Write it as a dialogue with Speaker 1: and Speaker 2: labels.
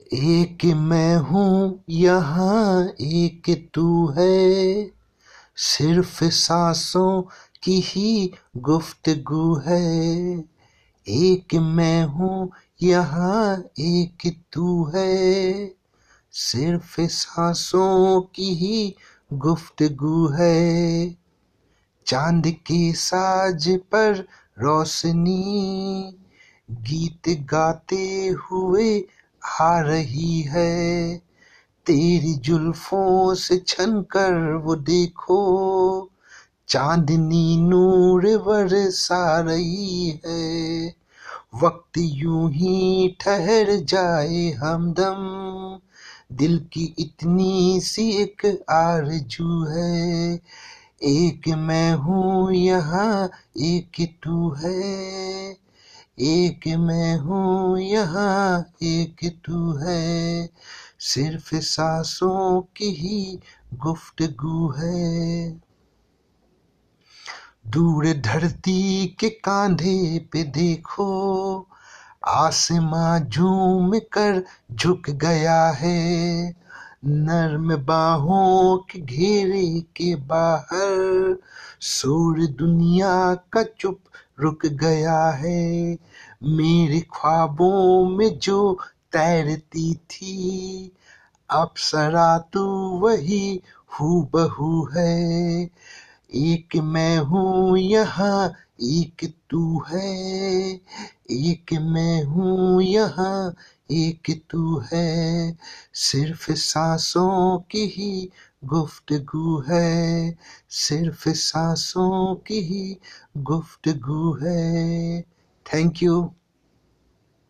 Speaker 1: एक मैं हूँ, यहाँ एक तू है। सिर्फ़ सांसों की ही गुफ्तगू है। एक मैं हूँ, यहाँ एक तू है। सिर्फ़ सांसों की ही गुफ्तगू है। चाँद के साज पर रोशनी, गीत गाते हुए आ रही है। तेरी जुल्फों से छन कर वो देखो, चांदनी नूर बरसा रही है। वक्त यूँ ही ठहर जाए हमदम, दिल की इतनी सी एक आरज़ू है। एक मैं हूँ यहाँ, एक तू है। एक मैं हूँ, यहाँ एक तू है। सिर्फ़ सांसों की ही गुफ्तगू है। दूर धरती के कांधे पे देखो, आसमां झूम कर झुक गया है। नर्म बाहों के घेरे के बाहर शोर दुनिया का चुप रुक गया है मेरे ख्वाबों में जो तैरती थी। अप्सरा तू वही हूँ बहू है। एक मैं हूँ यहाँ, एक तू है। एक मैं हूँ यहाँ, एक तू है। सिर्फ़ सांसों की ही गुफ्तगू है सिर्फ़ सांसों की ही गुफ्तगु है। Thank you